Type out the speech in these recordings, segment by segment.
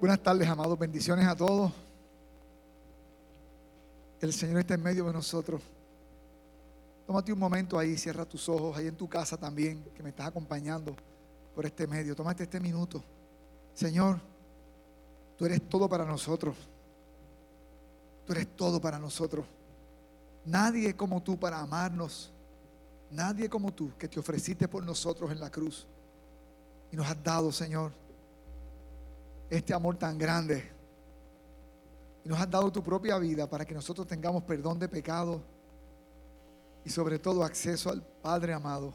Buenas tardes, amados. Bendiciones a todos. El Señor está en medio de nosotros. Tómate un momento ahí, cierra tus ojos, ahí en tu casa también, que me estás acompañando por este medio. Tómate este minuto. Señor, tú eres todo para nosotros. Tú eres todo para nosotros. Nadie como tú para amarnos. Nadie como tú que te ofreciste por nosotros en la cruz. Y nos has dado, Señor, este amor tan grande. Nos has dado tu propia vida para que nosotros tengamos perdón de pecado y sobre todo acceso al Padre amado.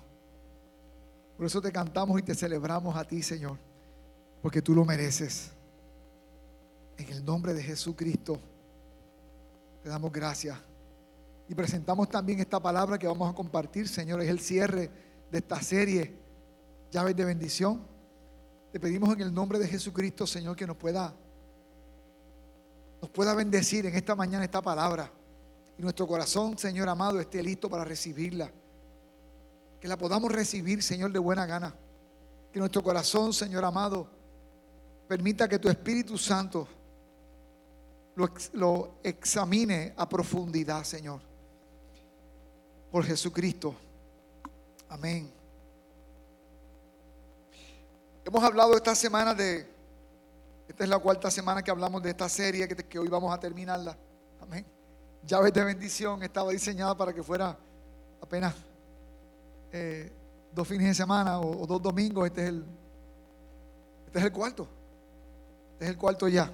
Por eso te cantamos y te celebramos a ti, Señor, porque tú lo mereces. En el nombre de Jesucristo te damos gracias. Y presentamos también esta palabra que vamos a compartir, Señor. Es el cierre de esta serie, llaves de bendición. Te pedimos en el nombre de Jesucristo, Señor, que nos pueda, nos pueda bendecir en esta mañana esta palabra. Y nuestro corazón, Señor amado, esté listo para recibirla. Que la podamos recibir, Señor, de buena gana. Que nuestro corazón, Señor amado, permita que tu Espíritu Santo lo, lo examine a profundidad, Señor por Jesucristo. Amén. Hemos hablado esta semana de, esta es la cuarta semana que hablamos de esta serie que, hoy vamos a terminarla. Amén. Llaves de bendición estaba diseñada para que fuera apenas eh, dos fines de semana o, dos domingos. Este es el, este es el cuarto. Este es el cuarto ya.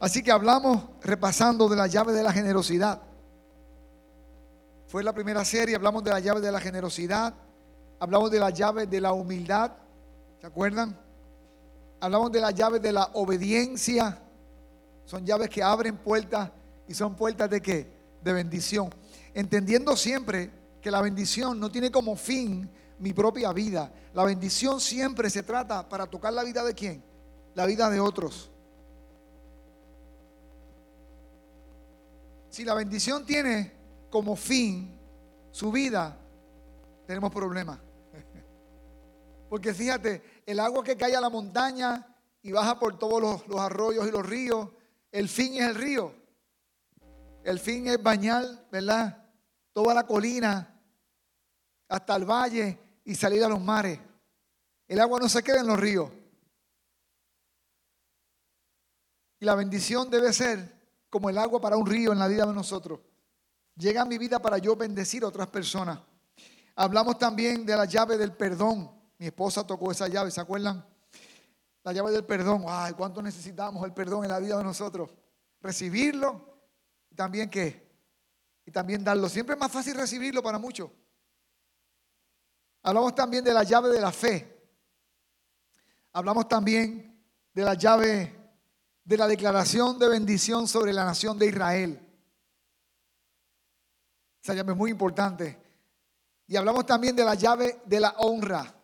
Así que hablamos repasando de la llave de la generosidad. Fue la primera serie, hablamos de la llave de la generosidad, hablamos de la llave de la humildad, ¿se acuerdan? Hablamos de la llave de la obediencia, son llaves que abren puertas y son puertas de qué? De bendición. Entendiendo siempre que la bendición no tiene como fin mi propia vida. La bendición siempre se trata para tocar la vida de quién? La vida de otros. Si la bendición tiene como fin su vida, tenemos problemas. Porque fíjate, el agua que cae a la montaña y baja por todos los, arroyos y los ríos, el fin es el río. El fin es bañar, ¿verdad? Toda la colina, hasta el valle y salir a los mares. El agua no se queda en los ríos. Y la bendición debe ser como el agua para un río en la vida de nosotros. Llega a mi vida para yo bendecir a otras personas. Hablamos también de la llave del perdón. Mi esposa tocó esa llave, ¿se acuerdan? La llave del perdón. Ay, cuánto necesitamos el perdón en la vida de nosotros. Recibirlo y también qué? Y también darlo. Siempre es más fácil recibirlo para muchos. Hablamos también de la llave de la fe. Hablamos también de la llave de la declaración de bendición sobre la nación de Israel. Esa llave es muy importante. Y hablamos también de la llave de la honra.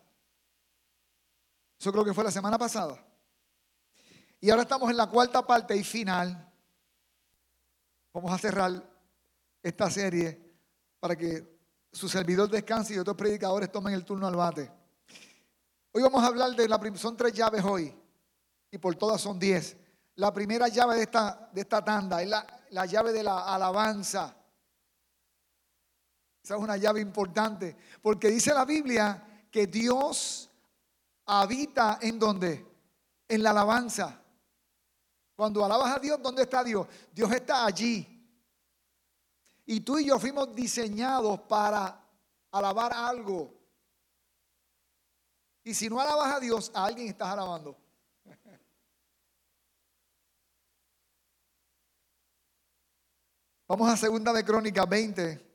Eso creo que fue la semana pasada. Y ahora estamos en la cuarta parte y final. Vamos a cerrar esta serie para que su servidor descanse y otros predicadores tomen el turno al bate. Hoy vamos a hablar de la son tres llaves hoy y por todas son diez. La primera llave de esta, de esta tanda es la, la llave de la alabanza. Esa es una llave importante, porque dice la Biblia que Dios habita en donde? En la alabanza. Cuando alabas a Dios, ¿dónde está Dios? Dios está allí. Y tú y yo fuimos diseñados para alabar algo. Y si no alabas a Dios, a alguien estás alabando. Vamos a segunda de Crónica 20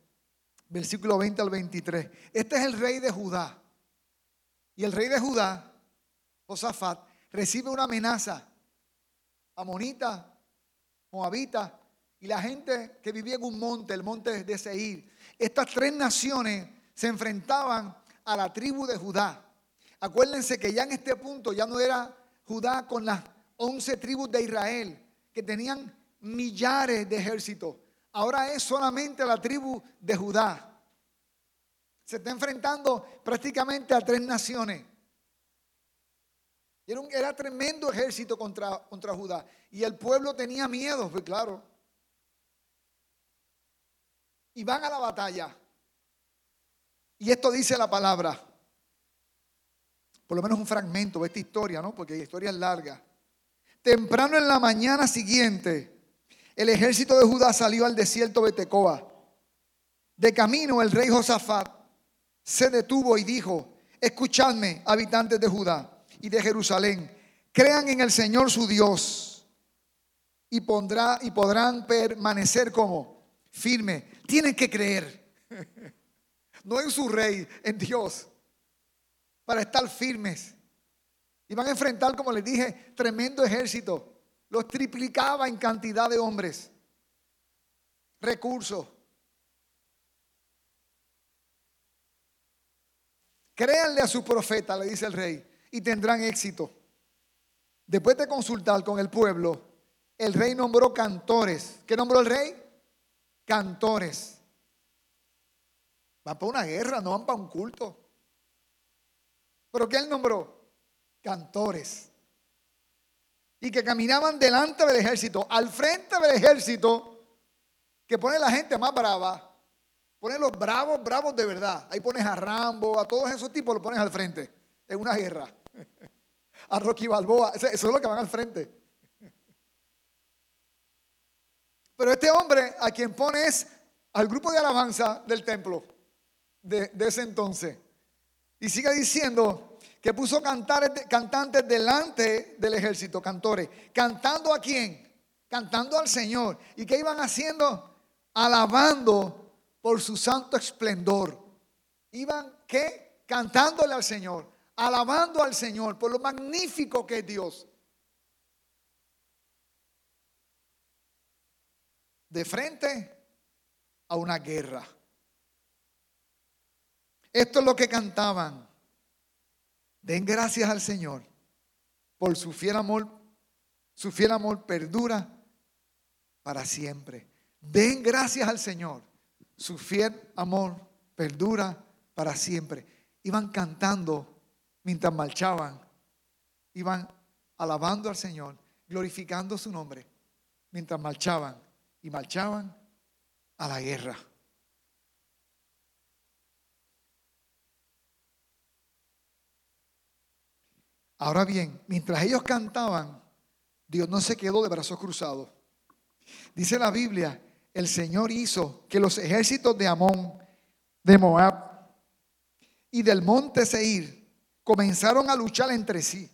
versículo 20 al 23. Este es el rey de Judá. Y el rey de Judá, Josafat, recibe una amenaza. Amonita, Moabita y la gente que vivía en un monte, el monte de Seir. Estas tres naciones se enfrentaban a la tribu de Judá. Acuérdense que ya en este punto ya no era Judá con las once tribus de Israel, que tenían millares de ejércitos ahora es solamente la tribu de Judá. Se está enfrentando prácticamente a tres naciones. Era, un, era tremendo ejército contra, contra Judá. Y el pueblo tenía miedo, pues claro. Y van a la batalla. Y esto dice la palabra. Por lo menos un fragmento de esta historia, ¿no? Porque la historia es larga. Temprano en la mañana siguiente, el ejército de Judá salió al desierto de Tecoa. De camino, el rey Josafat se detuvo y dijo: Escuchadme, habitantes de Judá y de Jerusalén, crean en el Señor su Dios y, pondrá, y podrán permanecer como firme. Tienen que creer, no en su rey, en Dios, para estar firmes. Y van a enfrentar, como les dije, tremendo ejército. Los triplicaba en cantidad de hombres, recursos. Créanle a su profeta, le dice el rey, y tendrán éxito. Después de consultar con el pueblo, el rey nombró cantores. ¿Qué nombró el rey? Cantores. Van para una guerra, no van para un culto. ¿Pero qué él nombró? Cantores. Y que caminaban delante del ejército, al frente del ejército, que pone la gente más brava Pones los bravos, bravos de verdad. Ahí pones a Rambo, a todos esos tipos, los pones al frente. En una guerra. A Rocky Balboa. Eso es lo que van al frente. Pero este hombre a quien pones al grupo de alabanza del templo de, ese entonces. Y sigue diciendo que puso cantantes delante del ejército, cantores. ¿Cantando a quién? Cantando al Señor. ¿Y qué iban haciendo? Alabando por su santo esplendor. Iban, ¿qué? Cantándole al Señor, alabando al Señor por lo magnífico que es Dios. De frente a una guerra. Esto es lo que cantaban. Den gracias al Señor por su fiel amor. Su fiel amor perdura para siempre. Den gracias al Señor su fiel amor perdura para siempre. Iban cantando mientras marchaban. Iban alabando al Señor, glorificando su nombre, mientras marchaban. Y marchaban a la guerra. Ahora bien, mientras ellos cantaban, Dios no se quedó de brazos cruzados. Dice la Biblia el Señor hizo que los ejércitos de Amón, de Moab y del monte Seir comenzaron a luchar entre sí.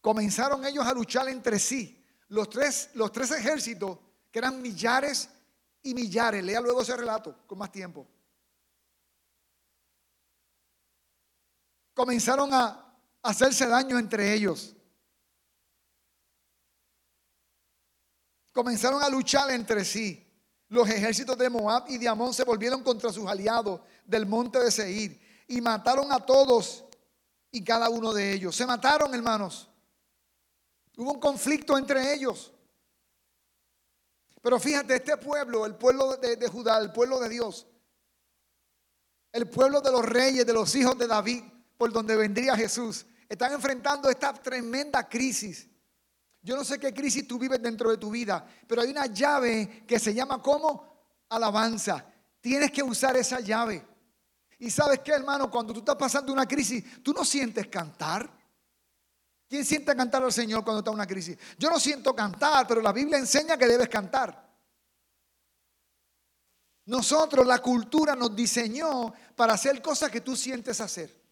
Comenzaron ellos a luchar entre sí. Los tres, los tres ejércitos, que eran millares y millares. Lea luego ese relato con más tiempo. Comenzaron a hacerse daño entre ellos. Comenzaron a luchar entre sí. Los ejércitos de Moab y de Amón se volvieron contra sus aliados del monte de Seir y mataron a todos y cada uno de ellos. Se mataron, hermanos. Hubo un conflicto entre ellos. Pero fíjate, este pueblo, el pueblo de, de, Judá, el pueblo de Dios, el pueblo de los reyes, de los hijos de David, por donde vendría Jesús, están enfrentando esta tremenda crisis yo no sé qué crisis tú vives dentro de tu vida, pero hay una llave que se llama como alabanza. Tienes que usar esa llave. Y sabes qué, hermano, cuando tú estás pasando una crisis, tú no sientes cantar. ¿Quién siente cantar al Señor cuando está en una crisis? Yo no siento cantar, pero la Biblia enseña que debes cantar. Nosotros, la cultura nos diseñó para hacer cosas que tú sientes hacer.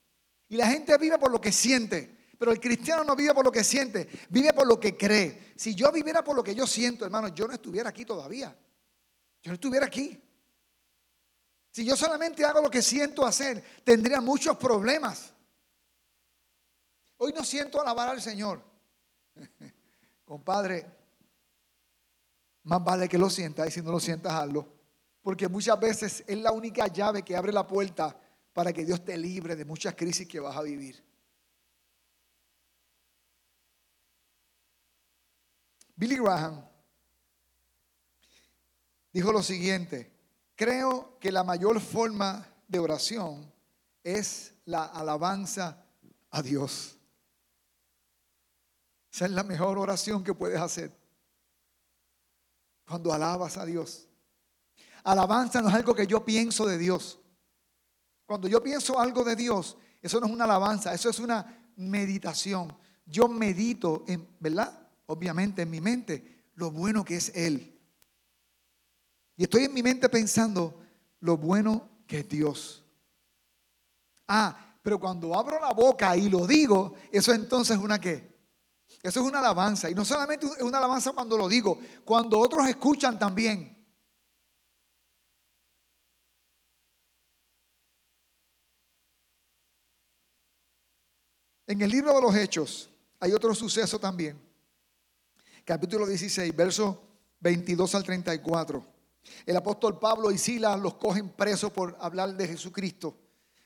Y la gente vive por lo que siente. Pero el cristiano no vive por lo que siente, vive por lo que cree. Si yo viviera por lo que yo siento, hermano, yo no estuviera aquí todavía. Yo no estuviera aquí. Si yo solamente hago lo que siento hacer, tendría muchos problemas. Hoy no siento alabar al Señor. Compadre, más vale que lo sientas y si no lo sientas, hazlo. Porque muchas veces es la única llave que abre la puerta para que Dios te libre de muchas crisis que vas a vivir. Billy Graham dijo lo siguiente, creo que la mayor forma de oración es la alabanza a Dios. Esa es la mejor oración que puedes hacer. Cuando alabas a Dios. Alabanza no es algo que yo pienso de Dios. Cuando yo pienso algo de Dios, eso no es una alabanza, eso es una meditación. Yo medito en, ¿verdad? Obviamente en mi mente lo bueno que es Él. Y estoy en mi mente pensando lo bueno que es Dios. Ah, pero cuando abro la boca y lo digo, eso entonces es una qué? Eso es una alabanza. Y no solamente es una alabanza cuando lo digo, cuando otros escuchan también. En el libro de los Hechos hay otro suceso también. Capítulo 16, versos 22 al 34. El apóstol Pablo y Silas los cogen presos por hablar de Jesucristo.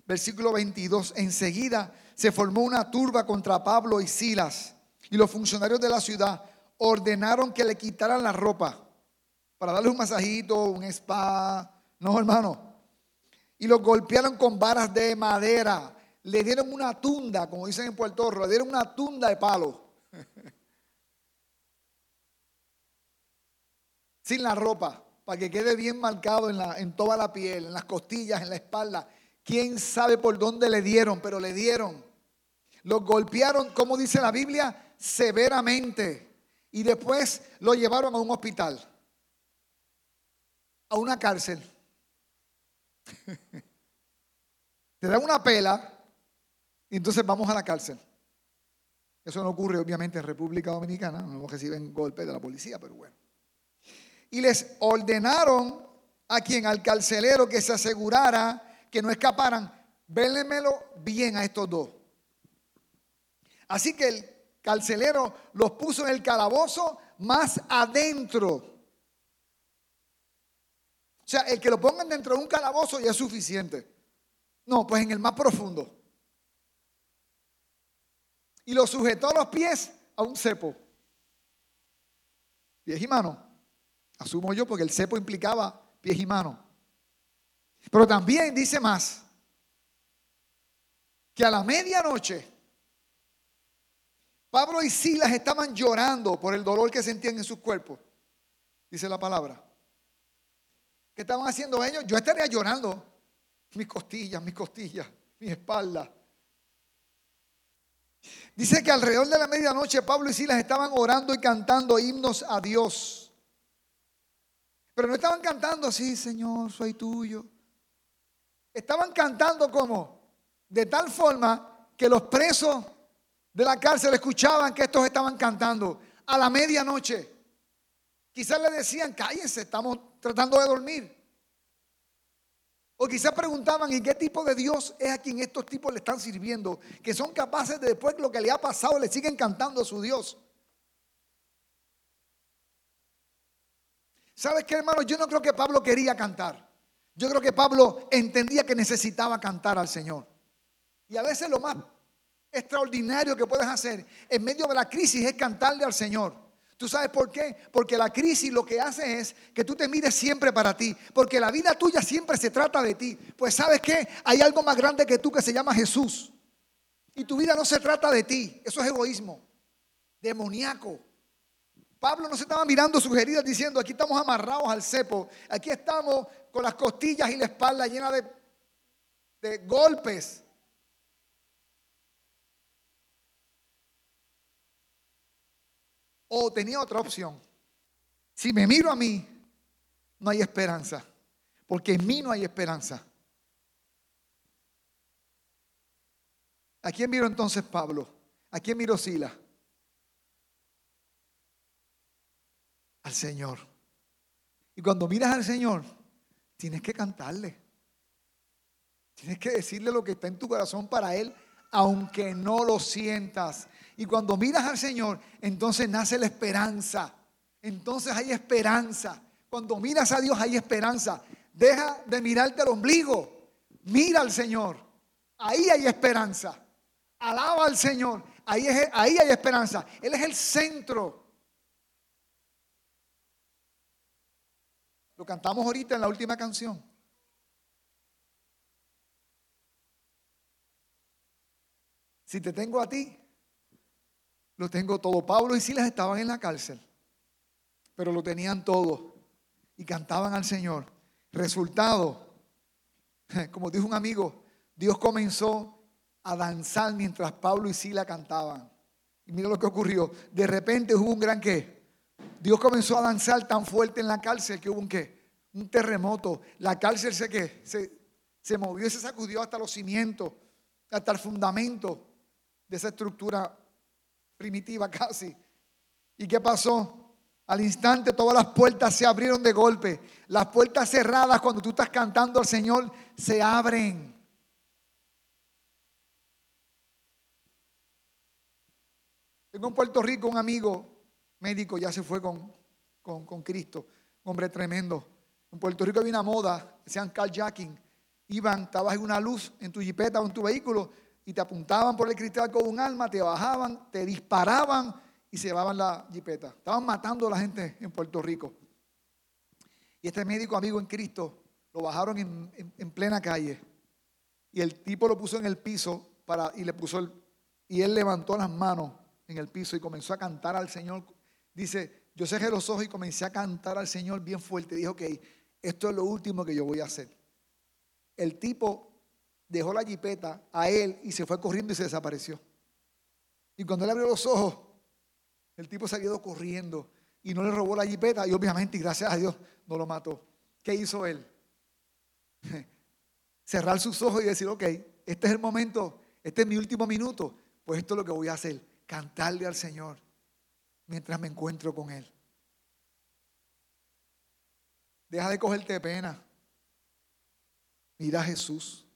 Versículo 22. Enseguida se formó una turba contra Pablo y Silas. Y los funcionarios de la ciudad ordenaron que le quitaran la ropa para darle un masajito, un spa. No, hermano. Y los golpearon con varas de madera le dieron una tunda, como dicen en Puerto Rico, le dieron una tunda de palo. Sin la ropa, para que quede bien marcado en, la, toda la piel, en las costillas, en la espalda. Quién sabe por dónde le dieron, pero le dieron. Los golpearon, como dice la Biblia, severamente. Y después lo llevaron a un hospital, a una cárcel. Te dan una pela y entonces vamos a la cárcel. Eso no ocurre obviamente en República Dominicana, no reciben golpes de la policía, pero bueno. Y les ordenaron a quien, al carcelero, que se asegurara que no escaparan. Vélemelo bien a estos dos. Así que el carcelero los puso en el calabozo más adentro. O sea, el que lo pongan dentro de un calabozo ya es suficiente. No, pues en el más profundo y lo sujetó a los pies a un cepo. Pies y mano. Asumo yo porque el cepo implicaba pies y mano. Pero también dice más, que a la medianoche Pablo y Silas estaban llorando por el dolor que sentían en sus cuerpos. Dice la palabra. ¿Qué estaban haciendo ellos? Yo estaría llorando. Mis costillas, mis costillas, mis espaldas. Dice que alrededor de la medianoche Pablo y Silas estaban orando y cantando himnos a Dios. Pero no estaban cantando así, Señor, soy tuyo. Estaban cantando como de tal forma que los presos de la cárcel escuchaban que estos estaban cantando a la medianoche. Quizás le decían, cállense, estamos tratando de dormir. O quizás preguntaban, ¿y qué tipo de Dios es a quien estos tipos le están sirviendo? Que son capaces de después de lo que le ha pasado, le siguen cantando a su Dios. ¿Sabes qué, hermano? Yo no creo que Pablo quería cantar. Yo creo que Pablo entendía que necesitaba cantar al Señor. Y a veces lo más extraordinario que puedes hacer en medio de la crisis es cantarle al Señor. ¿Tú sabes por qué? Porque la crisis lo que hace es que tú te mires siempre para ti. Porque la vida tuya siempre se trata de ti. Pues sabes qué? Hay algo más grande que tú que se llama Jesús. Y tu vida no se trata de ti. Eso es egoísmo. Demoníaco. Pablo no se estaba mirando sus heridas diciendo, aquí estamos amarrados al cepo. Aquí estamos con las costillas y la espalda llena de, de golpes. O tenía otra opción. Si me miro a mí, no hay esperanza. Porque en mí no hay esperanza. ¿A quién miró entonces Pablo? ¿A quién miró Sila? Al Señor. Y cuando miras al Señor, tienes que cantarle. Tienes que decirle lo que está en tu corazón para Él, aunque no lo sientas. Y cuando miras al Señor, entonces nace la esperanza. Entonces hay esperanza. Cuando miras a Dios hay esperanza. Deja de mirarte al ombligo. Mira al Señor. Ahí hay esperanza. Alaba al Señor. Ahí, ahí hay esperanza. Él es el centro. Lo cantamos ahorita en la última canción. Si te tengo a ti, lo tengo todo. Pablo y Silas estaban en la cárcel, pero lo tenían todo y cantaban al Señor. Resultado, como dijo un amigo, Dios comenzó a danzar mientras Pablo y Silas cantaban. Y mira lo que ocurrió. De repente hubo un gran qué. Dios comenzó a danzar tan fuerte en la cárcel que hubo un qué. Un terremoto. La cárcel se qué. Se, se movió y se sacudió hasta los cimientos, hasta el fundamento de esa estructura primitiva casi. ¿Y qué pasó? Al instante todas las puertas se abrieron de golpe. Las puertas cerradas cuando tú estás cantando al Señor se abren. Tengo en Puerto Rico un amigo médico, ya se fue con, con, Cristo, un hombre tremendo. En Puerto Rico había una moda, llama carjacking. Iban, estabas en una luz en tu jipeta o en tu vehículo y te apuntaban por el cristal con un arma, te bajaban, te disparaban y se llevaban la jipeta. Estaban matando a la gente en Puerto Rico. Y este médico amigo en Cristo lo bajaron en, plena calle. Y el tipo lo puso en el piso para, y le puso el, y él levantó las manos en el piso y comenzó a cantar al Señor. Dice, yo cerré los ojos y comencé a cantar al Señor bien fuerte. Dijo, ok, esto es lo último que yo voy a hacer. El tipo dejó la jipeta a él y se fue corriendo y se desapareció. Y cuando él abrió los ojos, el tipo salió corriendo y no le robó la jipeta y obviamente, gracias a Dios, no lo mató. ¿Qué hizo él? Cerrar sus ojos y decir, ok, este es el momento, este es mi último minuto, pues esto es lo que voy a hacer, cantarle al Señor mientras me encuentro con Él. Deja de cogerte pena. Mira a Jesús.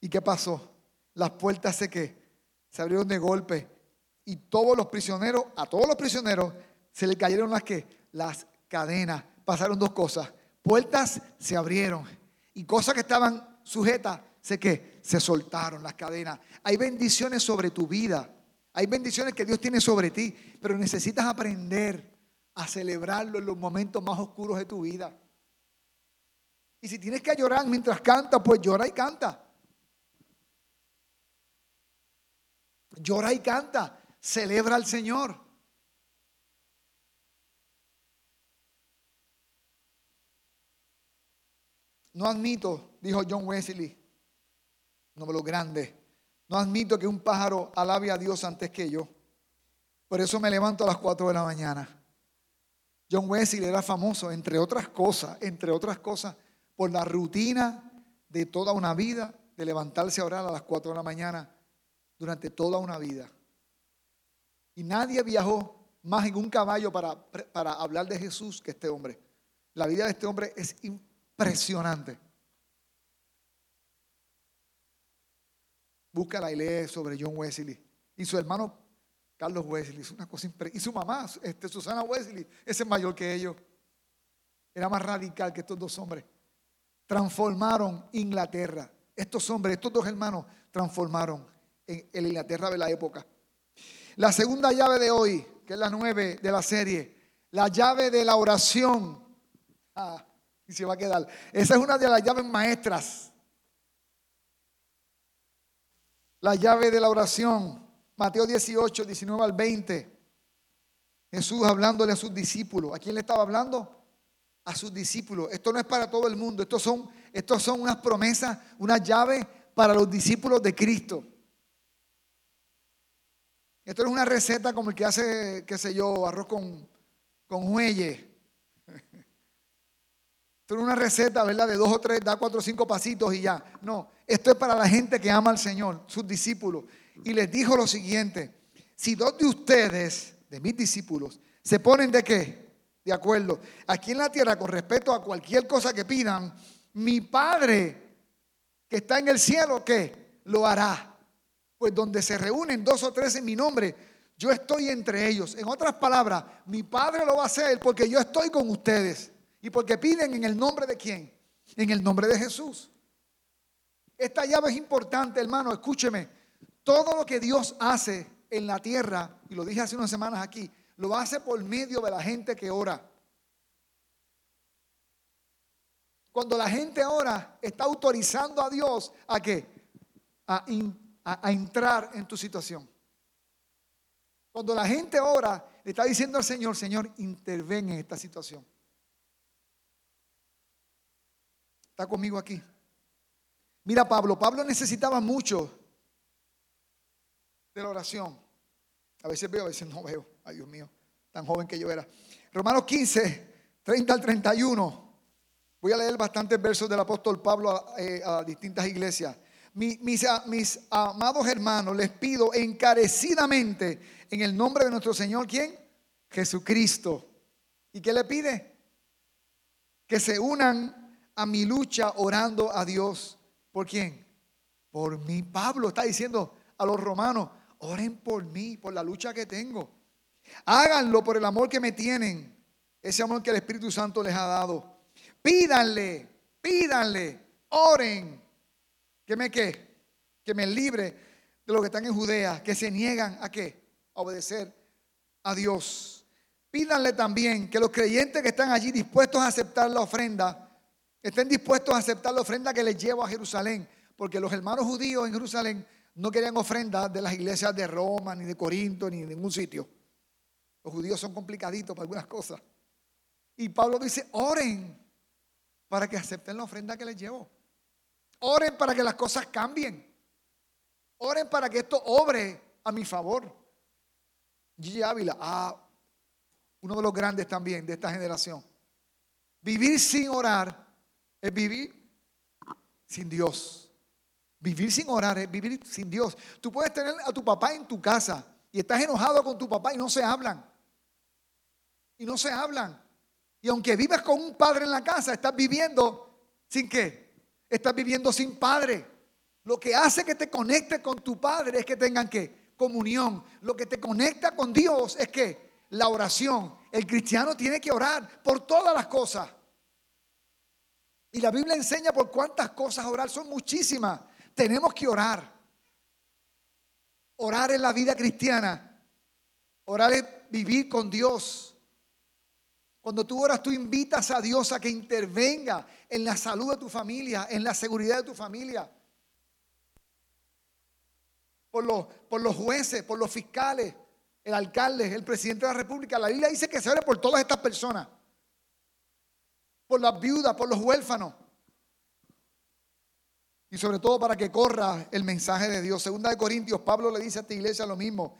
¿Y qué pasó? Las puertas se que se abrieron de golpe y todos los prisioneros, a todos los prisioneros se le cayeron las que las cadenas. Pasaron dos cosas. Puertas se abrieron y cosas que estaban sujetas se que se soltaron las cadenas. Hay bendiciones sobre tu vida. Hay bendiciones que Dios tiene sobre ti, pero necesitas aprender a celebrarlo en los momentos más oscuros de tu vida. Y si tienes que llorar mientras canta, pues llora y canta. Llora y canta. Celebra al Señor. No admito, dijo John Wesley, no me lo grande, no admito que un pájaro alabe a Dios antes que yo. Por eso me levanto a las 4 de la mañana. John Wesley era famoso, entre otras cosas, entre otras cosas, por la rutina de toda una vida de levantarse a orar a las 4 de la mañana durante toda una vida. Y nadie viajó más en un caballo para, para hablar de Jesús que este hombre. La vida de este hombre es impresionante. Búscala y lee sobre John Wesley. Y su hermano Carlos Wesley. Es una cosa Y su mamá, este, Susana Wesley, ese es mayor que ellos. Era más radical que estos dos hombres. Transformaron Inglaterra. Estos hombres, estos dos hermanos, transformaron en, Inglaterra de la época. La segunda llave de hoy, que es la nueve de la serie, la llave de la oración. Ah, y se va a quedar. Esa es una de las llaves maestras. La llave de la oración. Mateo 18, 19 al 20. Jesús hablándole a sus discípulos. ¿A quién le estaba hablando? A sus discípulos. Esto no es para todo el mundo. Estos son, estos son unas promesas, una llave para los discípulos de Cristo. Esto es una receta como el que hace, qué sé yo, arroz con, con. Esto es una receta, ¿verdad? De dos o tres, da cuatro o cinco pasitos y ya. No, esto es para la gente que ama al Señor, sus discípulos. Y les dijo lo siguiente, si dos de ustedes, de mis discípulos, se ponen de qué? De acuerdo. Aquí en la tierra, con respecto a cualquier cosa que pidan, mi Padre que está en el cielo, ¿qué? Lo hará. Pues donde se reúnen dos o tres en mi nombre, yo estoy entre ellos. En otras palabras, mi Padre lo va a hacer porque yo estoy con ustedes. Y porque piden en el nombre de quién? En el nombre de Jesús. Esta llave es importante, hermano. Escúcheme. Todo lo que Dios hace en la tierra, y lo dije hace unas semanas aquí, lo hace por medio de la gente que ora. Cuando la gente ora, está autorizando a Dios a qué? A, a, entrar en tu situación. Cuando la gente ora, le está diciendo al Señor, Señor, interven en esta situación. ¿Está conmigo aquí? Mira Pablo, Pablo necesitaba mucho de la oración. A veces veo, a veces no veo. Ay Dios mío, tan joven que yo era. Romanos 15, 30 al 31. Voy a leer bastantes versos del apóstol Pablo a, eh, distintas iglesias. mis, mis, amados hermanos, les pido encarecidamente en el nombre de nuestro Señor, ¿quién? Jesucristo. ¿Y qué le pide? Que se unan a mi lucha orando a Dios. ¿Por quién? Por mí. Pablo está diciendo a los romanos, oren por mí, por la lucha que tengo. Háganlo por el amor que me tienen, ese amor que el Espíritu Santo les ha dado. Pídanle, pídanle, oren. Que me qué? Que me libre de los que están en Judea, que se niegan a qué? A obedecer a Dios. Pídanle también que los creyentes que están allí dispuestos a aceptar la ofrenda, estén dispuestos a aceptar la ofrenda que les llevo a Jerusalén, porque los hermanos judíos en Jerusalén no querían ofrendas de las iglesias de Roma, ni de Corinto, ni de ningún sitio. Los judíos son complicaditos para algunas cosas. Y Pablo dice, oren para que acepten la ofrenda que les llevo. Oren para que las cosas cambien. Oren para que esto obre a mi favor. Gigi Ávila, ah, uno de los grandes también de esta generación. Vivir sin orar es vivir sin Dios. Vivir sin orar es vivir sin Dios. Tú puedes tener a tu papá en tu casa y estás enojado con tu papá y no se hablan. Y no se hablan. Y aunque vives con un padre en la casa, estás viviendo sin qué? Estás viviendo sin padre. Lo que hace que te conecte con tu padre es que tengan que comunión. Lo que te conecta con Dios es que la oración. El cristiano tiene que orar por todas las cosas. Y la Biblia enseña por cuántas cosas orar, son muchísimas. Tenemos que orar. Orar en la vida cristiana. Orar es vivir con Dios. Cuando tú oras, tú invitas a Dios a que intervenga en la salud de tu familia, en la seguridad de tu familia. Por los, por los jueces, por los fiscales, el alcalde, el presidente de la República. La Biblia dice que se ore por todas estas personas. Por las viudas, por los huérfanos. Y sobre todo para que corra el mensaje de Dios. Segunda de Corintios, Pablo le dice a esta iglesia lo mismo.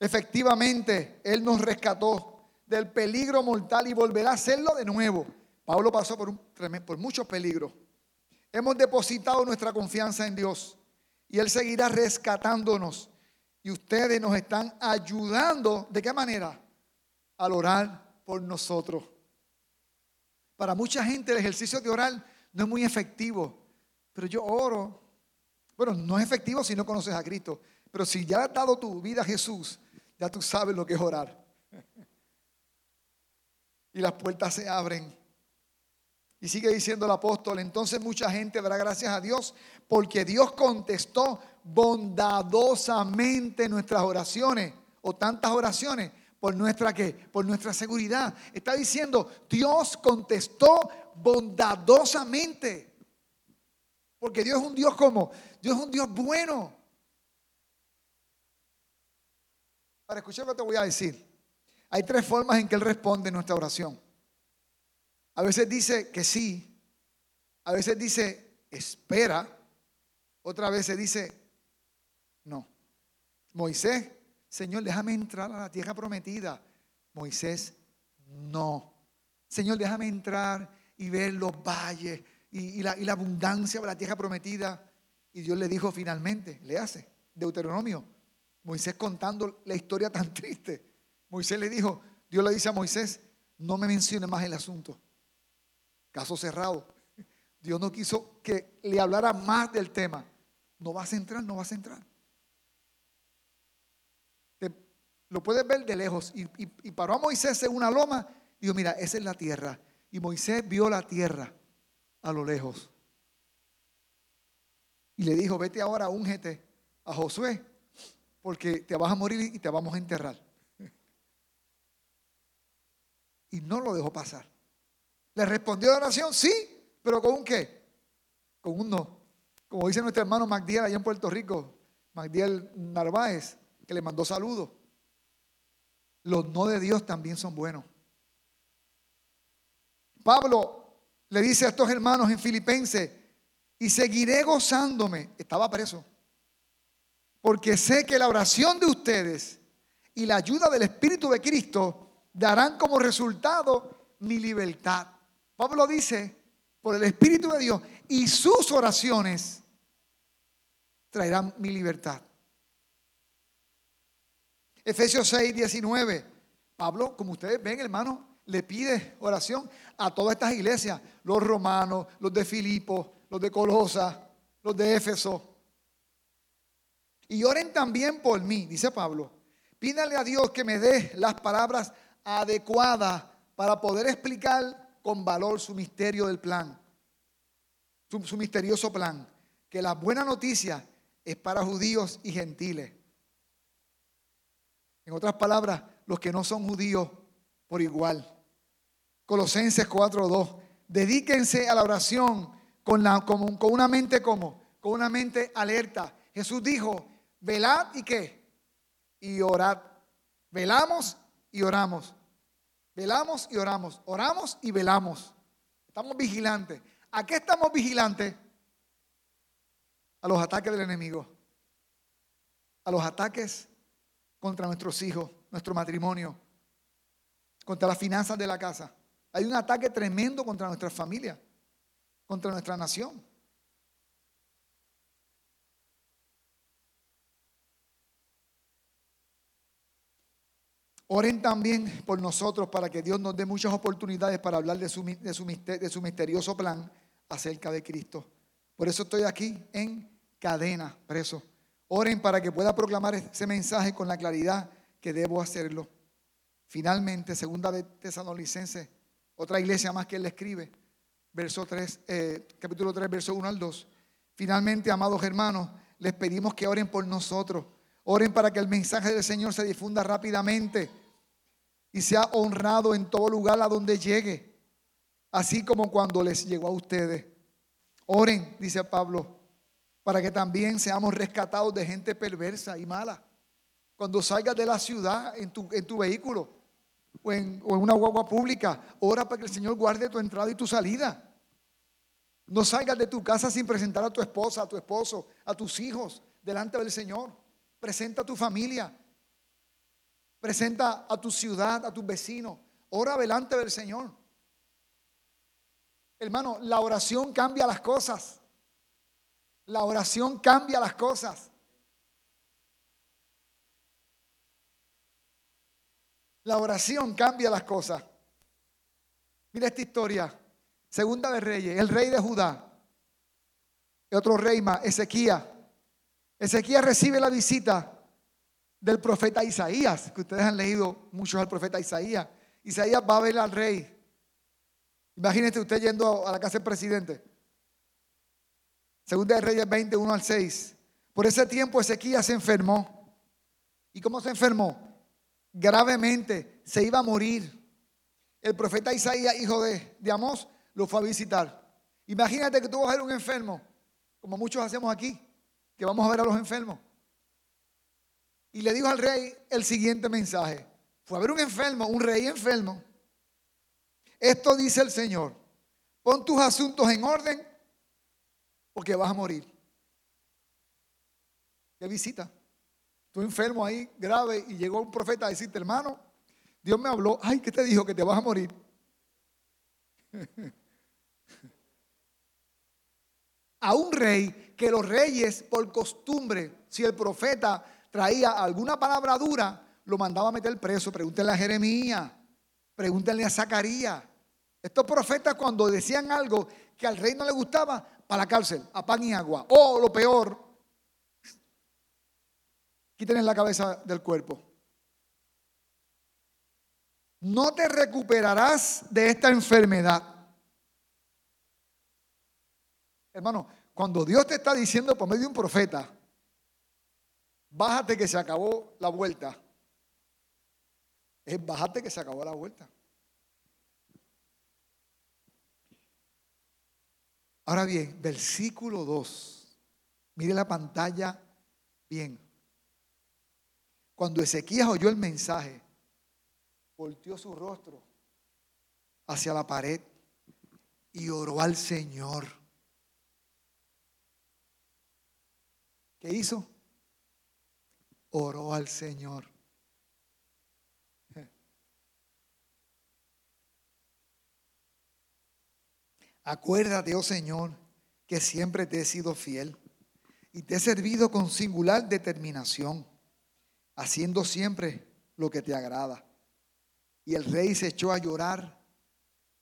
Efectivamente, Él nos rescató del peligro mortal y volverá a hacerlo de nuevo. Pablo pasó por, muchos peligros. Hemos depositado nuestra confianza en Dios y Él seguirá rescatándonos. Y ustedes nos están ayudando. ¿De qué manera? Al orar por nosotros. Para mucha gente el ejercicio de orar no es muy efectivo, pero yo oro. Bueno, no es efectivo si no conoces a Cristo, pero si ya has dado tu vida a Jesús, ya tú sabes lo que es orar. Y las puertas se abren. Y sigue diciendo el apóstol, entonces mucha gente dará gracias a Dios porque Dios contestó bondadosamente nuestras oraciones o tantas oraciones por nuestra qué? Por nuestra seguridad. Está diciendo, Dios contestó bondadosamente. Porque Dios es un Dios como, Dios es un Dios bueno. Para escuchar lo que te voy a decir. Hay tres formas en que Él responde nuestra oración. A veces dice que sí, a veces dice espera, otra vez se dice no. Moisés Señor, déjame entrar a la tierra prometida. Moisés, no. Señor, déjame entrar y ver los valles y, la, abundancia de la tierra prometida. Y Dios le dijo finalmente, le hace, Deuteronomio, Moisés contando la historia tan triste. Moisés le dijo, Dios le dice a Moisés, no me mencione más el asunto. Caso cerrado. Dios no quiso que le hablara más del tema. No vas a entrar, no vas a entrar. Lo puedes ver de lejos. Y, paró a Moisés en una loma y dijo, mira, esa es la tierra. Y Moisés vio la tierra a lo lejos. Y le dijo, vete ahora, úngete a Josué, porque te vas a morir y te vamos a enterrar. Y no lo dejó pasar. Le respondió la oración, sí, pero con un qué? Con un no. Como dice nuestro hermano Magdiel allá en Puerto Rico, Magdiel Narváez, que le mandó saludos. Los no de Dios también son buenos. Pablo le dice a estos hermanos en Filipenses, y seguiré gozándome. Estaba preso. Porque sé que la oración de ustedes y la ayuda del Espíritu de Cristo darán como resultado mi libertad. Pablo dice, por el Espíritu de Dios y sus oraciones traerán mi libertad. Efesios 6, 19. Pablo, como ustedes ven, hermano, le pide oración a todas estas iglesias, los romanos, los de Filipo, los de Colosa, los de Éfeso. Y oren también por mí, dice Pablo. Pídale a Dios que me dé las palabras adecuadas para poder explicar con valor su misterio del plan, su, su misterioso plan. Que la buena noticia es para judíos y gentiles. En otras palabras, los que no son judíos por igual. Colosenses 4:2. Dedíquense a la oración con, la, con, una mente como, con una mente alerta. Jesús dijo, velad y qué? Y orad. Velamos y oramos. Velamos y oramos. Oramos y velamos. Estamos vigilantes. ¿A qué estamos vigilantes? A los ataques del enemigo. A los ataques contra nuestros hijos, nuestro matrimonio, contra las finanzas de la casa. Hay un ataque tremendo contra nuestra familia contra nuestra nación. Oren también por nosotros para que Dios nos dé muchas oportunidades para hablar de su, misterioso plan acerca de Cristo. Por eso estoy aquí en cadena, preso. Oren para que pueda proclamar ese mensaje con la claridad que debo hacerlo. Finalmente, segunda de Tesalonicenses, otra iglesia más que él escribe, verso 3, eh, capítulo 3, verso 1 al 2. Finalmente, amados hermanos, les pedimos que oren por nosotros. Oren para que el mensaje del Señor se difunda rápidamente y sea honrado en todo lugar a donde llegue, así como cuando les llegó a ustedes. Oren, dice Pablo, para que también seamos rescatados de gente perversa y mala. Cuando salgas de la ciudad en tu, en tu vehículo, o en, una guagua pública, ora para que el Señor guarde tu entrada y tu salida. No salgas de tu casa sin presentar a tu esposa, a tu esposo, a tus hijos delante del Señor. Presenta a tu familia. Presenta a tu ciudad, a tus vecinos. Ora delante del Señor. Hermano, la oración cambia las cosas. La oración cambia las cosas. La oración cambia las cosas. Mira esta historia. Segunda de Reyes, el rey de Judá. Y otro rey más, Ezequías. Ezequías recibe la visita del profeta Isaías, que ustedes han leído muchos al profeta Isaías. Isaías va a ver al rey. Imagínese usted yendo a la casa del presidente. Segunda de Reyes 21 al 6. Por ese tiempo Ezequías se enfermó. ¿Y cómo se enfermó? gravemente, se iba a morir. El profeta Isaías, hijo de, de Amós, lo fue a visitar. Imagínate que tú vas a ver un enfermo, como muchos hacemos aquí, que vamos a ver a los enfermos. Y le dijo al rey el siguiente mensaje. Fue a ver un enfermo, un rey enfermo. Esto dice el Señor. Pon tus asuntos en orden porque vas a morir. ¿Qué visita? Tú enfermo ahí, grave, y llegó un profeta a decirte, hermano, Dios me habló, ay, ¿qué te dijo? Que te vas a morir. a un rey que los reyes, por costumbre, si el profeta traía alguna palabra dura, lo mandaba a meter preso. Pregúntenle a Jeremías, pregúntenle a Zacarías. Estos profetas cuando decían algo que al rey no le gustaba, para la cárcel, a pan y agua. O lo peor, Quítenle la cabeza del cuerpo. No te recuperarás de esta enfermedad. Hermano, cuando Dios te está diciendo por medio de un profeta, bájate que se acabó la vuelta. Es bájate que se acabó la vuelta. Ahora bien, versículo 2. Mire la pantalla bien. Cuando Ezequías oyó el mensaje, volteó su rostro hacia la pared y oró al Señor. ¿Qué hizo? Oró al Señor. Acuérdate, oh Señor, que siempre te he sido fiel y te he servido con singular determinación, haciendo siempre lo que te agrada. Y el rey se echó a llorar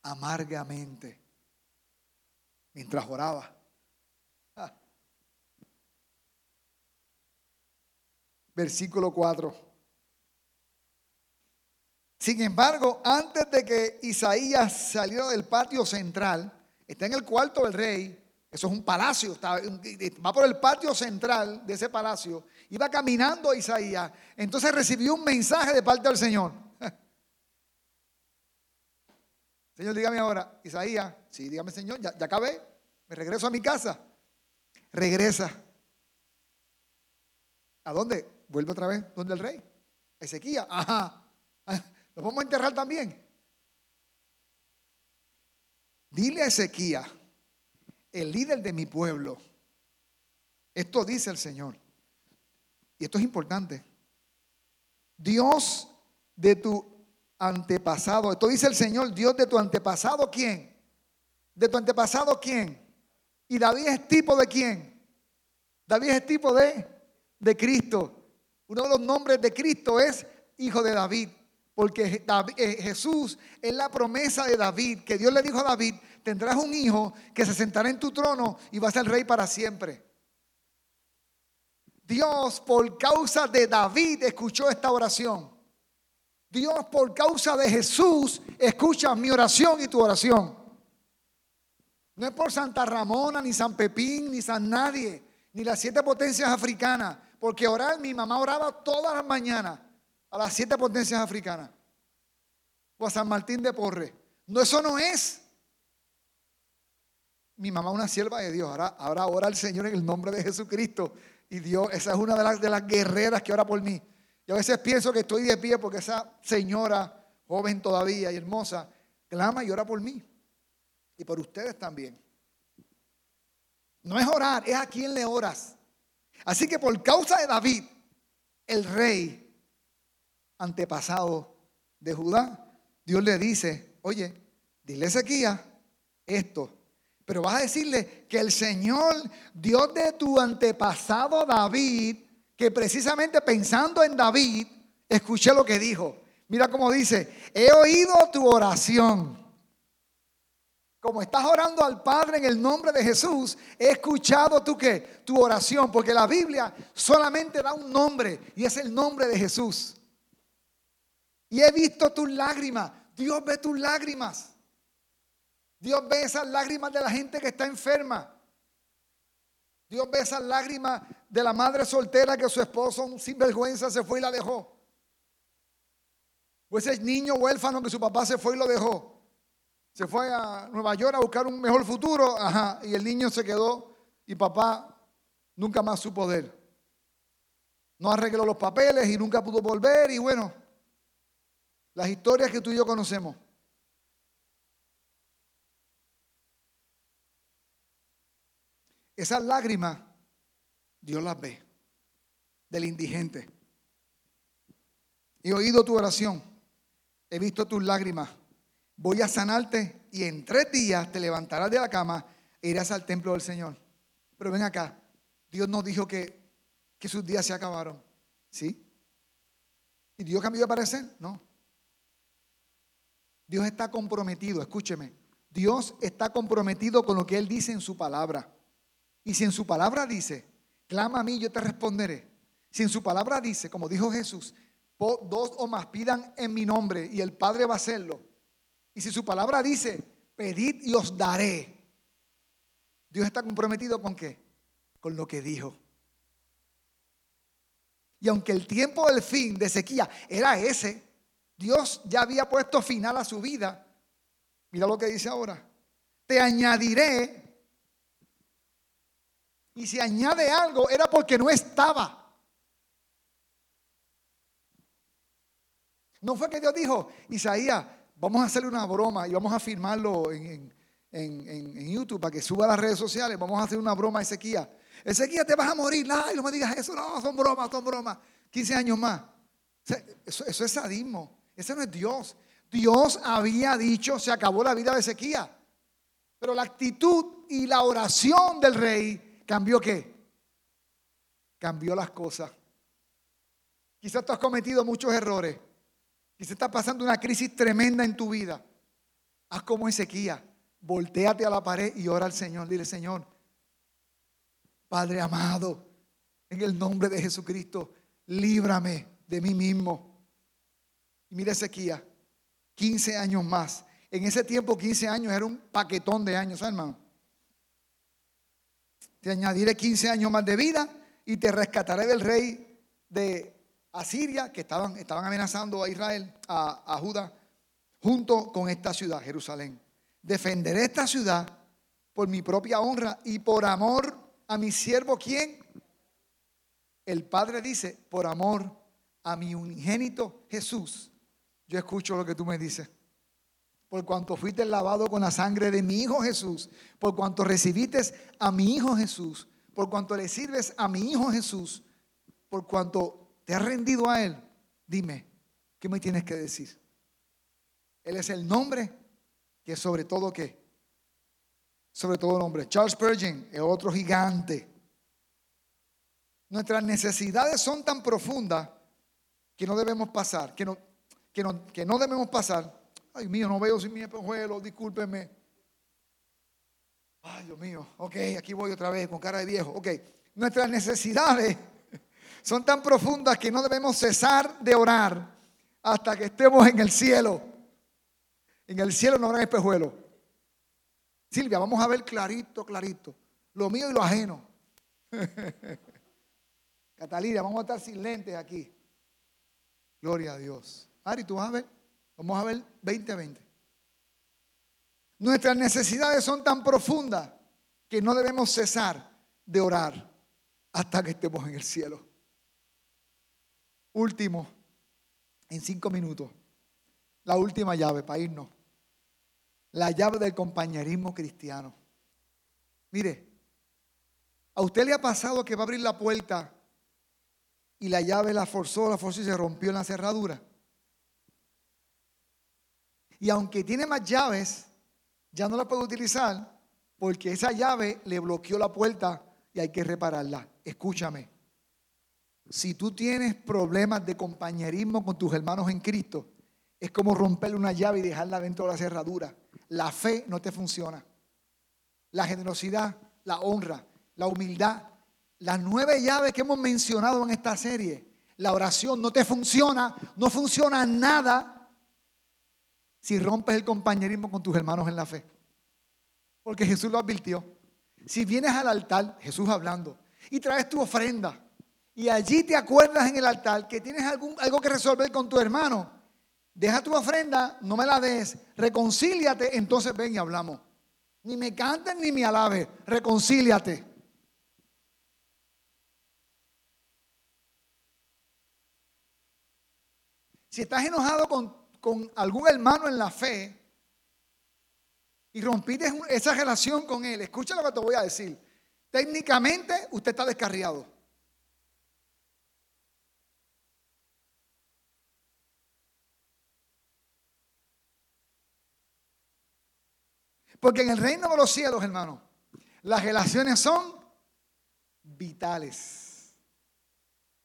amargamente mientras oraba. Ah. Versículo 4. Sin embargo, antes de que Isaías saliera del patio central, está en el cuarto del rey, eso es un palacio, va por el patio central de ese palacio, iba caminando a Isaías, entonces recibió un mensaje de parte del Señor. Señor, dígame ahora, Isaías, sí, dígame Señor, ya, acabé, me regreso a mi casa. Regresa. ¿A dónde? Vuelve otra vez, ¿dónde el rey? Ezequiel, ajá. ¿Lo vamos a enterrar también? Dile a Ezequiel, el líder de mi pueblo, esto dice el Señor, y esto es importante, Dios de tu antepasado, esto dice el Señor, Dios de tu antepasado, ¿quién? ¿De tu antepasado quién? ¿Y David es tipo de quién? David es tipo de, de Cristo. Uno de los nombres de Cristo es hijo de David. Porque eh, Jesús es la promesa de David, que Dios le dijo a David, tendrás un hijo que se sentará en tu trono y va a ser rey para siempre. Dios por causa de David escuchó esta oración. Dios por causa de Jesús escucha mi oración y tu oración. No es por Santa Ramona, ni San Pepín, ni San Nadie, ni las siete potencias africanas. Porque orar, mi mamá oraba todas las mañanas a las siete potencias africanas o a San Martín de Porre. No, eso no es. Mi mamá una sierva de Dios. Ahora, ahora ora al Señor en el nombre de Jesucristo. Y Dios, esa es una de las, de las guerreras que ora por mí. Yo a veces pienso que estoy de pie porque esa señora, joven todavía y hermosa, clama y ora por mí. Y por ustedes también. No es orar, es a quien le oras. Así que por causa de David, el rey antepasado de Judá, Dios le dice, oye, dile a Ezequiel esto, pero vas a decirle que el Señor, Dios de tu antepasado David, que precisamente pensando en David, escuché lo que dijo. Mira cómo dice, he oído tu oración. Como estás orando al Padre en el nombre de Jesús, he escuchado tu qué? Tu oración, porque la Biblia solamente da un nombre y es el nombre de Jesús. Y he visto tus lágrimas. Dios ve tus lágrimas. Dios ve esas lágrimas de la gente que está enferma. Dios ve esas lágrimas de la madre soltera que su esposo sin vergüenza se fue y la dejó. O ese niño huérfano que su papá se fue y lo dejó. Se fue a Nueva York a buscar un mejor futuro. Ajá, y el niño se quedó y papá nunca más supo de él. No arregló los papeles y nunca pudo volver. Y bueno, las historias que tú y yo conocemos. Esas lágrimas, Dios las ve, del indigente. He oído tu oración, he visto tus lágrimas. Voy a sanarte y en tres días te levantarás de la cama e irás al templo del Señor. Pero ven acá, Dios nos dijo que, que sus días se acabaron. ¿Sí? ¿Y Dios cambió de parecer? No. Dios está comprometido, escúcheme. Dios está comprometido con lo que Él dice en su palabra. Y si en su palabra dice, clama a mí, yo te responderé. Si en su palabra dice, como dijo Jesús, dos o más pidan en mi nombre y el Padre va a hacerlo. Y si su palabra dice, pedid y os daré. Dios está comprometido con qué? Con lo que dijo. Y aunque el tiempo del fin de sequía era ese, Dios ya había puesto final a su vida. Mira lo que dice ahora. Te añadiré Y si añade algo, era porque no estaba. No fue que Dios dijo, Isaías, vamos a hacerle una broma y vamos a firmarlo en, YouTube para que suba a las redes sociales. Vamos a hacer una broma a Ezequiel. Ezequiel, te vas a morir. Ay, no me digas eso. No, son bromas, son bromas. 15 años más. Eso es sadismo. Ese no es Dios. Dios había dicho, se acabó la vida de Ezequiel. Pero la actitud y la oración del rey cambió qué? Cambió las cosas. Quizás tú has cometido muchos errores. Quizás estás pasando una crisis tremenda en tu vida. Haz como Ezequiel. Voltéate a la pared y ora al Señor. Dile, Señor, Padre amado, en el nombre de Jesucristo, líbrame de mí mismo. Y mira Ezequiel, 15 años más. En ese tiempo, 15 años era un paquetón de años, hermano. Te añadiré 15 años más de vida y te rescataré del rey de Asiria, que estaban, estaban amenazando a Israel, a, a Judá, junto con esta ciudad, Jerusalén. Defenderé esta ciudad por mi propia honra y por amor a mi siervo, ¿quién? El Padre dice, por amor a mi unigénito Jesús. Yo escucho lo que tú me dices. Por cuanto fuiste lavado con la sangre de mi Hijo Jesús, por cuanto recibiste a mi Hijo Jesús, por cuanto le sirves a mi Hijo Jesús, por cuanto te has rendido a Él, dime, ¿qué me tienes que decir? Él es el nombre que sobre todo qué? Sobre todo nombre. Charles Spurgeon es otro gigante. Nuestras necesidades son tan profundas que no debemos pasar, que no, que no, que no debemos pasar Ay, mío, no veo sin mi espejuelo, discúlpeme. Ay, Dios mío, ok, aquí voy otra vez con cara de viejo. Ok, nuestras necesidades son tan profundas que no debemos cesar de orar hasta que estemos en el cielo. En el cielo no habrá espejuelo. Silvia, vamos a ver clarito, clarito. Lo mío y lo ajeno. Catalina, vamos a estar sin lentes aquí. Gloria a Dios. Ari, tú vas a ver. Vamos a ver 2020. Nuestras necesidades son tan profundas que no debemos cesar de orar hasta que estemos en el cielo. Último, en cinco minutos, la última llave para irnos. La llave del compañerismo cristiano. Mire, ¿a usted le ha pasado que va a abrir la puerta y la llave la forzó, la forzó y se rompió en la cerradura? Y aunque tiene más llaves, ya no la puede utilizar porque esa llave le bloqueó la puerta y hay que repararla. Escúchame, si tú tienes problemas de compañerismo con tus hermanos en Cristo, es como romperle una llave y dejarla dentro de la cerradura. La fe no te funciona. La generosidad, la honra, la humildad, las nueve llaves que hemos mencionado en esta serie, la oración no te funciona, no funciona nada si rompes el compañerismo con tus hermanos en la fe. Porque Jesús lo advirtió. Si vienes al altar, Jesús hablando, y traes tu ofrenda, y allí te acuerdas en el altar que tienes algún, algo que resolver con tu hermano, deja tu ofrenda, no me la des, reconcíliate, entonces ven y hablamos. Ni me cantes ni me alabes, reconcíliate. Si estás enojado con con algún hermano en la fe y rompiste esa relación con él, escucha lo que te voy a decir. Técnicamente usted está descarriado. Porque en el reino de los cielos, hermano, las relaciones son vitales.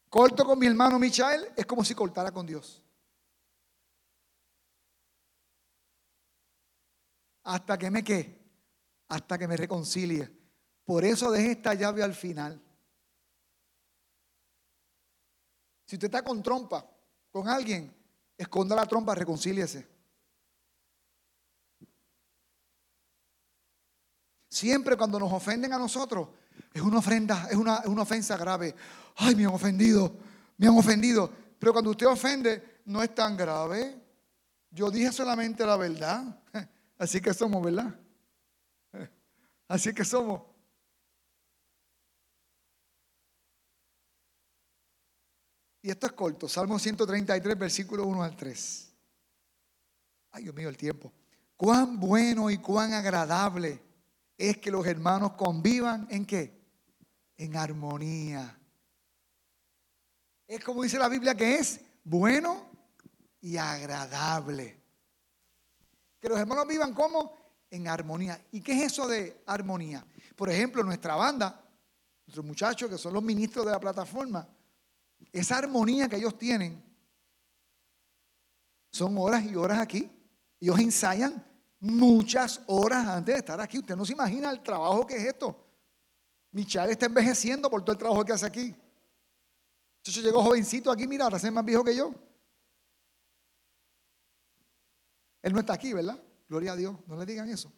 Corto con mi hermano Michael es como si cortara con Dios. Hasta que me qué, hasta que me reconcilie. Por eso deje esta llave al final. Si usted está con trompa, con alguien, esconda la trompa, reconcíliese. Siempre cuando nos ofenden a nosotros, es una ofrenda, es una, es una ofensa grave. Ay, me han ofendido, me han ofendido. Pero cuando usted ofende, no es tan grave. Yo dije solamente la verdad. Así que somos, ¿verdad? Así que somos. Y esto es corto, Salmo 133, versículo 1 al 3. Ay, Dios mío, el tiempo. Cuán bueno y cuán agradable es que los hermanos convivan en qué? En armonía. Es como dice la Biblia que es bueno y agradable. Que los hermanos vivan como en armonía. ¿Y qué es eso de armonía? Por ejemplo, nuestra banda, nuestros muchachos que son los ministros de la plataforma, esa armonía que ellos tienen son horas y horas aquí. Ellos ensayan muchas horas antes de estar aquí. Usted no se imagina el trabajo que es esto. Michal está envejeciendo por todo el trabajo que hace aquí. Yo llegó jovencito aquí, mira, ahora es más viejo que yo. Él no está aquí, ¿verdad? Gloria a Dios, no le digan eso.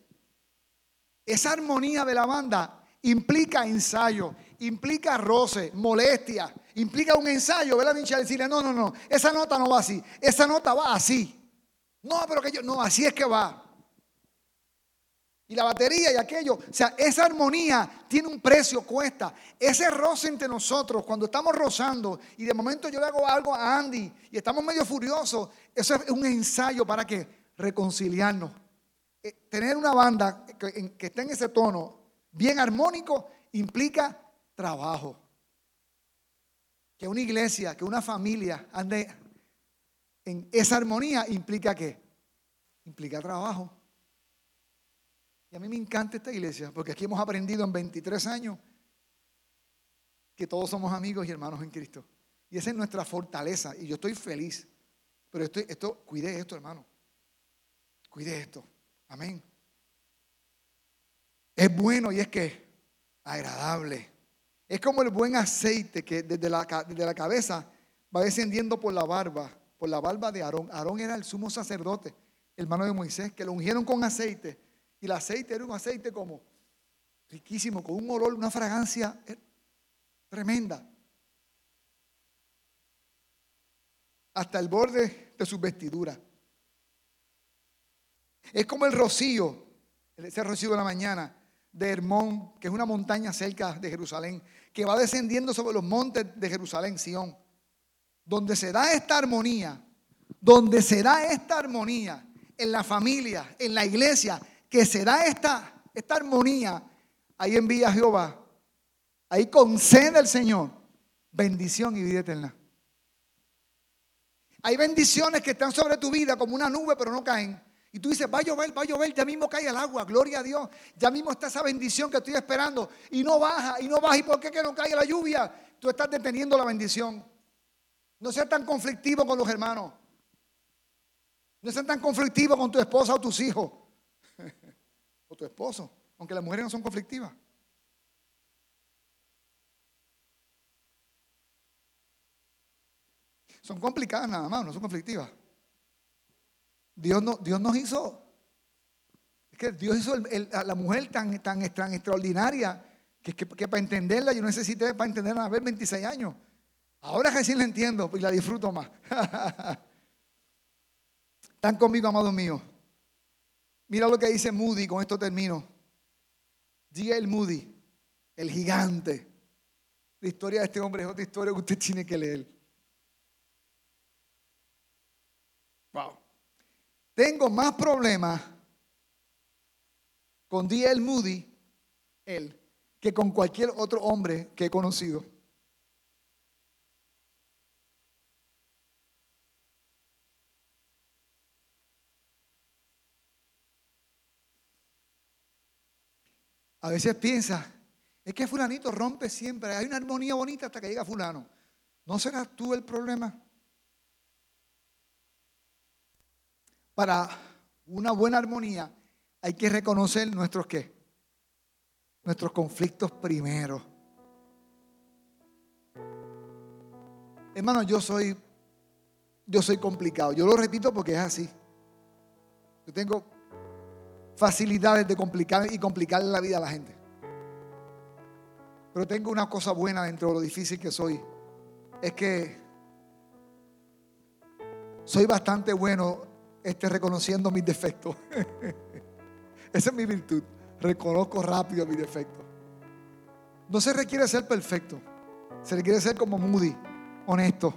Esa armonía de la banda implica ensayo, implica roce, molestia, implica un ensayo, ¿verdad, Michelle? Decirle, no, no, no, esa nota no va así, esa nota va así. No, pero que yo, no, así es que va. Y la batería y aquello, o sea, esa armonía tiene un precio, cuesta. Ese roce entre nosotros, cuando estamos rozando y de momento yo le hago algo a Andy y estamos medio furiosos, eso es un ensayo para que reconciliarnos. Eh, tener una banda que, esté en ese tono bien armónico implica trabajo. Que una iglesia, que una familia ande en esa armonía implica qué? Implica trabajo. Y a mí me encanta esta iglesia porque aquí hemos aprendido en 23 años que todos somos amigos y hermanos en Cristo. Y esa es nuestra fortaleza y yo estoy feliz. Pero esto, esto cuide esto, hermano. Cuide esto. Amén. Es bueno y es que agradable. Es como el buen aceite que desde la, desde la cabeza va descendiendo por la barba, por la barba de Aarón. Aarón era el sumo sacerdote, hermano de Moisés, que lo ungieron con aceite. Y el aceite era un aceite como riquísimo, con un olor, una fragancia eh, tremenda. Hasta el borde de sus vestiduras. Es como el rocío, ese rocío de la mañana de Hermón, que es una montaña cerca de Jerusalén, que va descendiendo sobre los montes de Jerusalén, Sión, donde se da esta armonía, donde se da esta armonía en la familia, en la iglesia, que se da esta, esta armonía, ahí envía Jehová, ahí concede el Señor bendición y vida eterna. Hay bendiciones que están sobre tu vida como una nube, pero no caen. Y tú dices, va a llover, va a llover, ya mismo cae el agua, gloria a Dios. Ya mismo está esa bendición que estoy esperando. Y no baja, y no baja. ¿Y por qué que no cae la lluvia? Tú estás deteniendo la bendición. No seas tan conflictivo con los hermanos. No seas tan conflictivo con tu esposa o tus hijos. o tu esposo. Aunque las mujeres no son conflictivas. Son complicadas nada más, no son conflictivas. Dios, no, Dios nos hizo, es que Dios hizo a la mujer tan, tan, extraordinaria que, que, para entenderla yo necesité para entenderla a ver 26 años. Ahora recién la entiendo y la disfruto más. Están conmigo, amados míos. Mira lo que dice Moody, con esto termino. el Moody, el gigante. La historia de este hombre es otra historia que usted tiene que leer. Wow. Tengo más problemas con D.L. Moody, él, que con cualquier otro hombre que he conocido. A veces piensa, es que fulanito rompe siempre, hay una armonía bonita hasta que llega fulano. ¿No serás tú el problema? Para una buena armonía hay que reconocer nuestros qué? Nuestros conflictos primero. Hermano, yo soy yo soy complicado. Yo lo repito porque es así. Yo tengo facilidades de complicar y complicarle la vida a la gente. Pero tengo una cosa buena dentro de lo difícil que soy. Es que soy bastante bueno esté reconociendo mis defectos. Esa es mi virtud. Reconozco rápido mis defectos. No se requiere ser perfecto. Se requiere ser como Moody, honesto.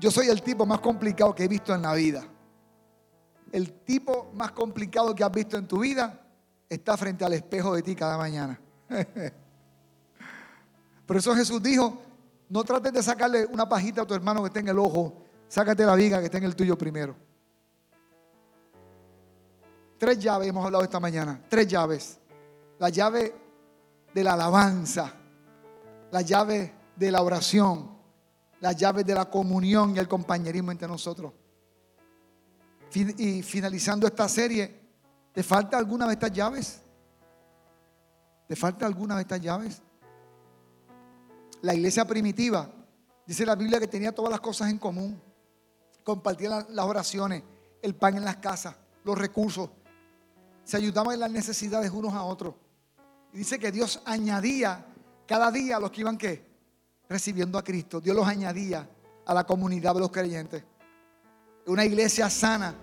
yo soy el tipo más complicado que he visto en la vida. El tipo más complicado que has visto en tu vida está frente al espejo de ti cada mañana. Por eso Jesús dijo, no trates de sacarle una pajita a tu hermano que está en el ojo, sácate la viga que está en el tuyo primero. Tres llaves hemos hablado esta mañana, tres llaves. La llave de la alabanza, la llave de la oración, la llave de la comunión y el compañerismo entre nosotros. Y finalizando esta serie, ¿te falta alguna de estas llaves? ¿Te falta alguna de estas llaves? La iglesia primitiva, dice la Biblia que tenía todas las cosas en común. Compartían las oraciones, el pan en las casas, los recursos. Se ayudaban en las necesidades unos a otros. Y dice que Dios añadía cada día a los que iban ¿qué? recibiendo a Cristo. Dios los añadía a la comunidad de los creyentes. Una iglesia sana,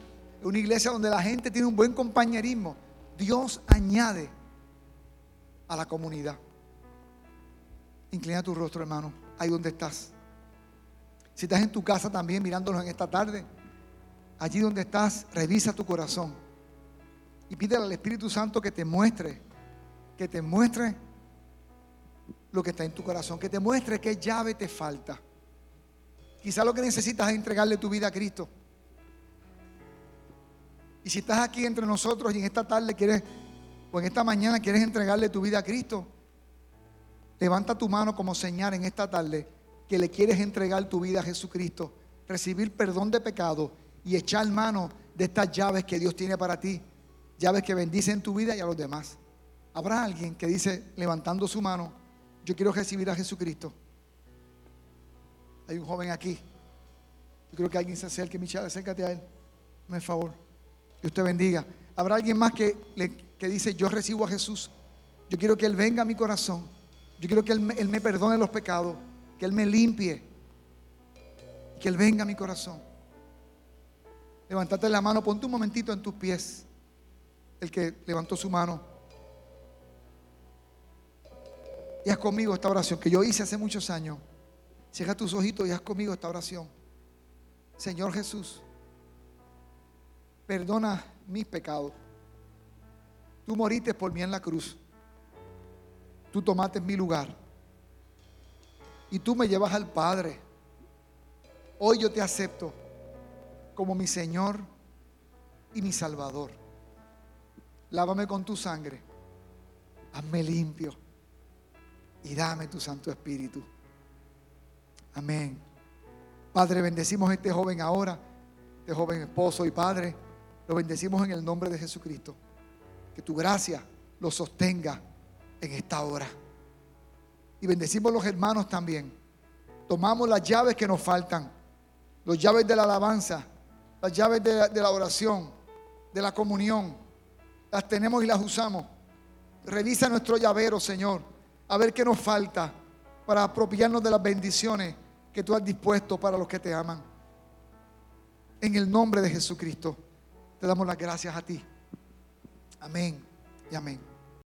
una iglesia donde la gente tiene un buen compañerismo. Dios añade a la comunidad. Inclina tu rostro, hermano, ahí donde estás. Si estás en tu casa también mirándonos en esta tarde, allí donde estás, revisa tu corazón y pídele al Espíritu Santo que te muestre, que te muestre lo que está en tu corazón, que te muestre qué llave te falta. Quizá lo que necesitas es entregarle tu vida a Cristo. Y si estás aquí entre nosotros y en esta tarde quieres, o en esta mañana quieres entregarle tu vida a Cristo, levanta tu mano como señal en esta tarde que le quieres entregar tu vida a Jesucristo, recibir perdón de pecado y echar mano de estas llaves que Dios tiene para ti, llaves que bendicen tu vida y a los demás. Habrá alguien que dice, levantando su mano, yo quiero recibir a Jesucristo. Hay un joven aquí. Yo creo que alguien se acerque, Michelle, acércate a él. Me favor. Que usted bendiga. Habrá alguien más que, que dice, yo recibo a Jesús. Yo quiero que Él venga a mi corazón. Yo quiero que él, él me perdone los pecados. Que Él me limpie. Que Él venga a mi corazón. Levántate la mano, ponte un momentito en tus pies. El que levantó su mano. Y haz conmigo esta oración que yo hice hace muchos años. Cierra tus ojitos y haz conmigo esta oración. Señor Jesús, perdona mis pecados. Tú moriste por mí en la cruz. Tú tomaste mi lugar. Y tú me llevas al Padre. Hoy yo te acepto como mi Señor y mi Salvador. Lávame con tu sangre. Hazme limpio y dame tu Santo Espíritu. Amén. Padre, bendecimos a este joven ahora, este joven esposo y padre. Lo bendecimos en el nombre de Jesucristo. Que tu gracia lo sostenga en esta hora. Y bendecimos a los hermanos también. Tomamos las llaves que nos faltan, las llaves de la alabanza, las llaves de la, de la oración, de la comunión. Las tenemos y las usamos. Revisa nuestro llavero, Señor a ver qué nos falta para apropiarnos de las bendiciones que tú has dispuesto para los que te aman. En el nombre de Jesucristo, te damos las gracias a ti. Amén y amén.